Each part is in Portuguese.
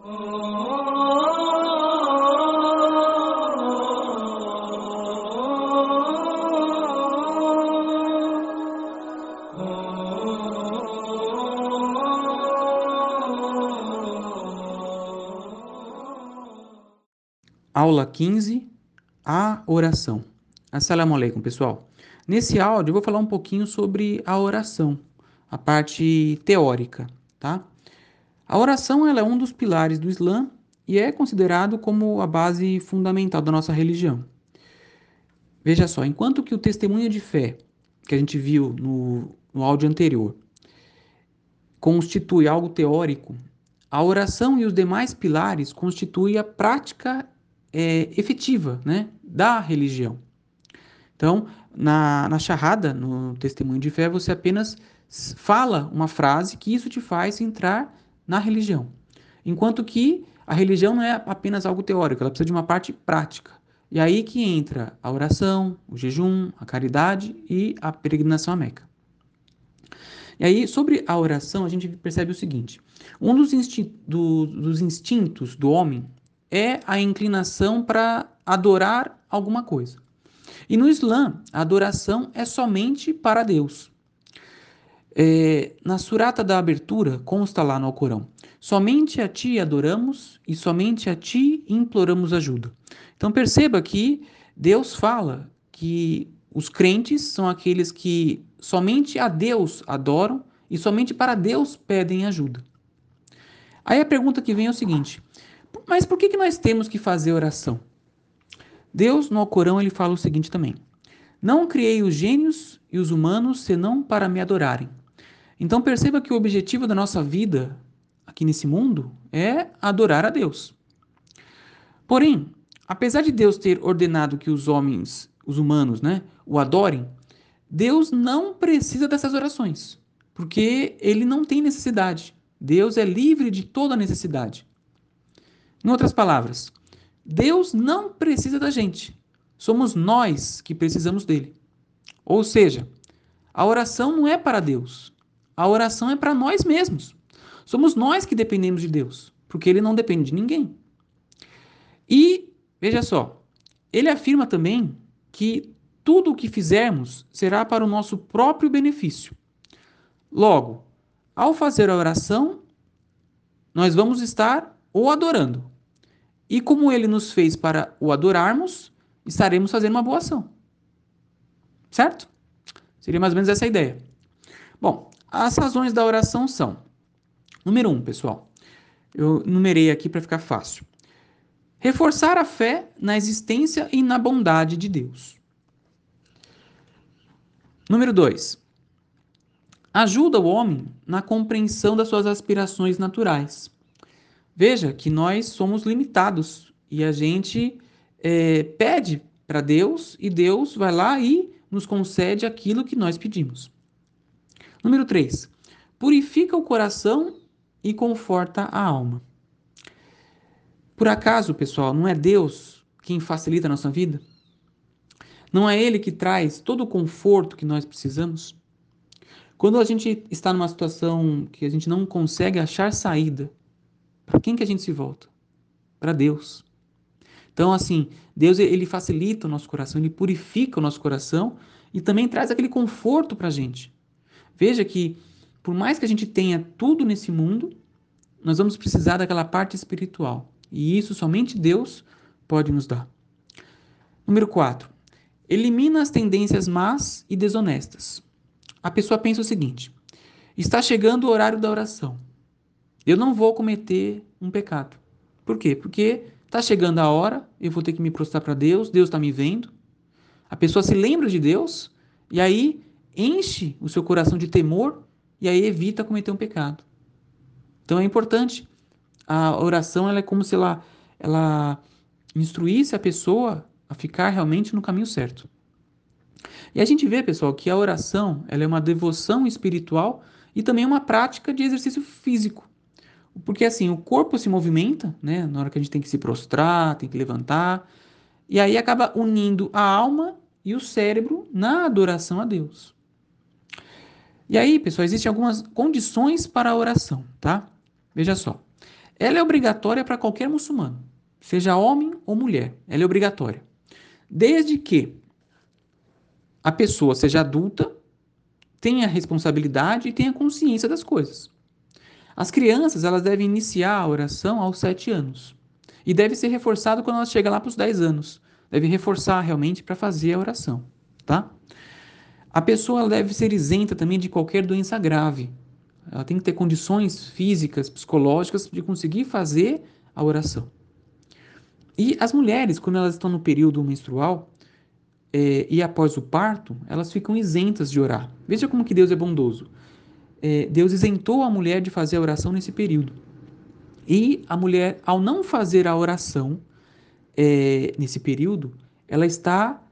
Aula 15, a oração. Assalamu alaikum, pessoal. Nesse áudio eu vou falar um pouquinho sobre a oração, a parte teórica, tá? A oração é um dos pilares do Islã e é considerado como a base fundamental da nossa religião. Veja só, enquanto que o testemunho de fé que a gente viu no, no áudio anterior constitui algo teórico, a oração e os demais pilares constituem a prática é, efetiva né, da religião. Então, na, na charrada, no testemunho de fé, você apenas fala uma frase que isso te faz entrar na religião. Enquanto que a religião não é apenas algo teórico, ela precisa de uma parte prática. E aí que entra a oração, o jejum, a caridade e a peregrinação à Meca. E aí, sobre a oração, a gente percebe o seguinte: um dos, do, dos instintos do homem é a inclinação para adorar alguma coisa. E no Islã, a adoração é somente para Deus. É, na surata da abertura, consta lá no Alcorão: somente a ti adoramos e somente a ti imploramos ajuda. Então perceba que Deus fala que os crentes são aqueles que somente a Deus adoram e somente para Deus pedem ajuda. Aí a pergunta que vem é o seguinte: mas por que, que nós temos que fazer oração? Deus, no Alcorão, ele fala o seguinte também: Não criei os gênios e os humanos senão para me adorarem. Então perceba que o objetivo da nossa vida aqui nesse mundo é adorar a Deus. Porém, apesar de Deus ter ordenado que os homens, os humanos, né, o adorem, Deus não precisa dessas orações, porque ele não tem necessidade. Deus é livre de toda necessidade. Em outras palavras, Deus não precisa da gente. Somos nós que precisamos dele. Ou seja, a oração não é para Deus. A oração é para nós mesmos. Somos nós que dependemos de Deus, porque ele não depende de ninguém. E, veja só, ele afirma também que tudo o que fizermos será para o nosso próprio benefício. Logo, ao fazer a oração, nós vamos estar o adorando. E como ele nos fez para o adorarmos, estaremos fazendo uma boa ação. Certo? Seria mais ou menos essa a ideia. Bom, as razões da oração são: número um, pessoal, eu numerei aqui para ficar fácil. Reforçar a fé na existência e na bondade de Deus. Número dois, ajuda o homem na compreensão das suas aspirações naturais. Veja que nós somos limitados e a gente é, pede para Deus e Deus vai lá e nos concede aquilo que nós pedimos. Número 3. Purifica o coração e conforta a alma. Por acaso, pessoal, não é Deus quem facilita a nossa vida? Não é Ele que traz todo o conforto que nós precisamos? Quando a gente está numa situação que a gente não consegue achar saída, para quem que a gente se volta? Para Deus. Então, assim, Deus ele facilita o nosso coração, ele purifica o nosso coração e também traz aquele conforto para a gente. Veja que, por mais que a gente tenha tudo nesse mundo, nós vamos precisar daquela parte espiritual. E isso somente Deus pode nos dar. Número 4. Elimina as tendências más e desonestas. A pessoa pensa o seguinte: está chegando o horário da oração. Eu não vou cometer um pecado. Por quê? Porque está chegando a hora, eu vou ter que me prostrar para Deus, Deus está me vendo. A pessoa se lembra de Deus e aí enche o seu coração de temor e aí evita cometer um pecado. Então é importante. A oração ela é como se ela, ela instruísse a pessoa a ficar realmente no caminho certo. E a gente vê, pessoal, que a oração ela é uma devoção espiritual e também uma prática de exercício físico. Porque assim, o corpo se movimenta, né? Na hora que a gente tem que se prostrar, tem que levantar, e aí acaba unindo a alma e o cérebro na adoração a Deus. E aí, pessoal, existem algumas condições para a oração, tá? Veja só. Ela é obrigatória para qualquer muçulmano, seja homem ou mulher. Ela é obrigatória. Desde que a pessoa seja adulta, tenha responsabilidade e tenha consciência das coisas. As crianças elas devem iniciar a oração aos 7 anos. E deve ser reforçado quando ela chega lá para os 10 anos. Deve reforçar realmente para fazer a oração, tá? A pessoa deve ser isenta também de qualquer doença grave. Ela tem que ter condições físicas, psicológicas de conseguir fazer a oração. E as mulheres, quando elas estão no período menstrual é, e após o parto, elas ficam isentas de orar. Veja como que Deus é bondoso. É, Deus isentou a mulher de fazer a oração nesse período. E a mulher, ao não fazer a oração é, nesse período, ela está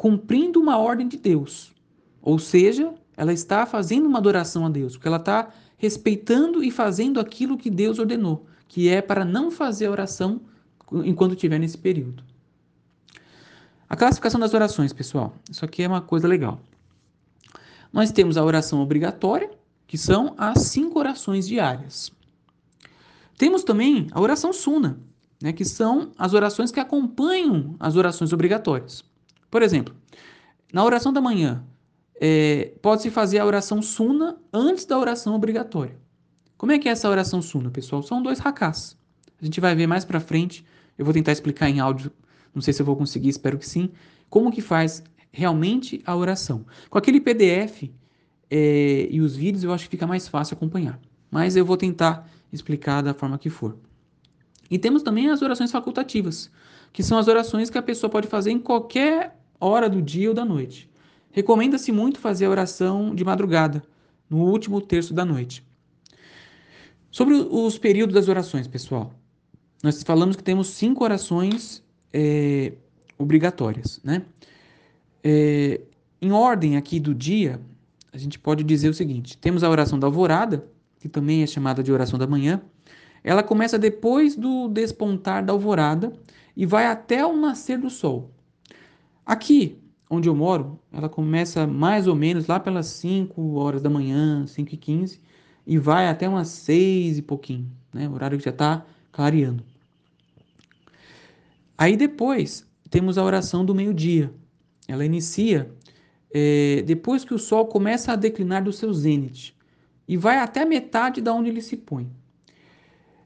cumprindo uma ordem de Deus. Ou seja, ela está fazendo uma adoração a Deus, porque ela está respeitando e fazendo aquilo que Deus ordenou, que é para não fazer a oração enquanto estiver nesse período. A classificação das orações, pessoal, isso aqui é uma coisa legal. Nós temos a oração obrigatória, que são as cinco orações diárias. Temos também a oração suna, né, que são as orações que acompanham as orações obrigatórias. Por exemplo, na oração da manhã, é, pode-se fazer a oração suna antes da oração obrigatória. Como é que é essa oração suna, pessoal? São dois rakás. A gente vai ver mais para frente. Eu vou tentar explicar em áudio. Não sei se eu vou conseguir, espero que sim. Como que faz realmente a oração. Com aquele PDF é, e os vídeos, eu acho que fica mais fácil acompanhar. Mas eu vou tentar explicar da forma que for. E temos também as orações facultativas, que são as orações que a pessoa pode fazer em qualquer hora do dia ou da noite. Recomenda-se muito fazer a oração de madrugada, no último terço da noite. Sobre os períodos das orações, pessoal, nós falamos que temos cinco orações é, obrigatórias, né? É, em ordem aqui do dia, a gente pode dizer o seguinte: temos a oração da alvorada, que também é chamada de oração da manhã, ela começa depois do despontar da alvorada e vai até o nascer do sol. Aqui, onde eu moro, ela começa mais ou menos lá pelas 5 horas da manhã, 5 e 15, e vai até umas 6 e pouquinho, né? O horário que já está clareando. Aí depois temos a oração do meio-dia. Ela inicia é, depois que o sol começa a declinar do seu zênite e vai até a metade da onde ele se põe.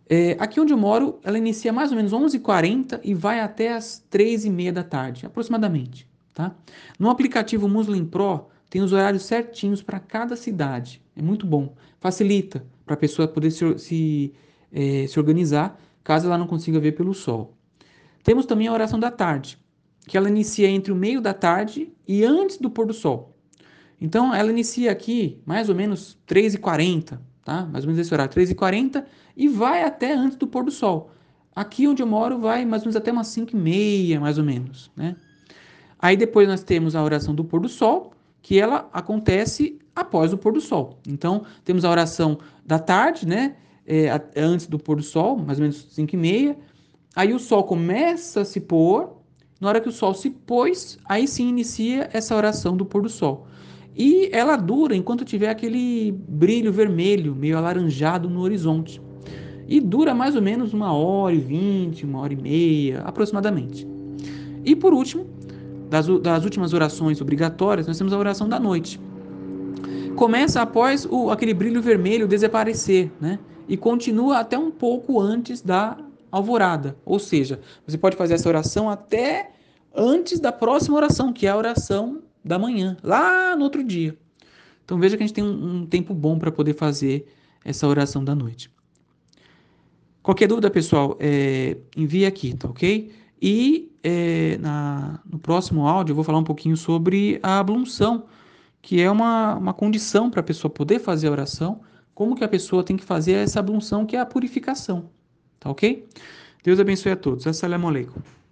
É, aqui onde eu moro, ela inicia mais ou menos 11h40 e vai até as 3h30 da tarde, aproximadamente. Tá? No aplicativo Muslim Pro, tem os horários certinhos para cada cidade. É muito bom. Facilita para a pessoa poder se, se, é, se organizar caso ela não consiga ver pelo sol. Temos também a oração da tarde, que ela inicia entre o meio da tarde e antes do pôr do sol. Então, ela inicia aqui mais ou menos 3h40, tá? Mais ou menos esse horário, 3h40 e vai até antes do pôr do sol. Aqui onde eu moro vai mais ou menos até umas 5 e meia, mais ou menos, né? Aí depois nós temos a oração do pôr do sol, que ela acontece após o pôr do sol. Então, temos a oração da tarde, né? É, antes do pôr do sol, mais ou menos 5 e meia. Aí o sol começa a se pôr. Na hora que o sol se pôs, aí sim inicia essa oração do pôr do sol. E ela dura enquanto tiver aquele brilho vermelho, meio alaranjado no horizonte e dura mais ou menos uma hora e vinte, uma hora e meia, aproximadamente. E por último, das, das últimas orações obrigatórias, nós temos a oração da noite. Começa após o, aquele brilho vermelho desaparecer, né? E continua até um pouco antes da alvorada. Ou seja, você pode fazer essa oração até antes da próxima oração, que é a oração da manhã, lá no outro dia. Então veja que a gente tem um, um tempo bom para poder fazer essa oração da noite. Qualquer dúvida, pessoal, é, envie aqui, tá ok? E é, na, no próximo áudio eu vou falar um pouquinho sobre a ablunção, que é uma, uma condição para a pessoa poder fazer a oração, como que a pessoa tem que fazer essa ablunção, que é a purificação, tá ok? Deus abençoe a todos. Assalamu alaikum.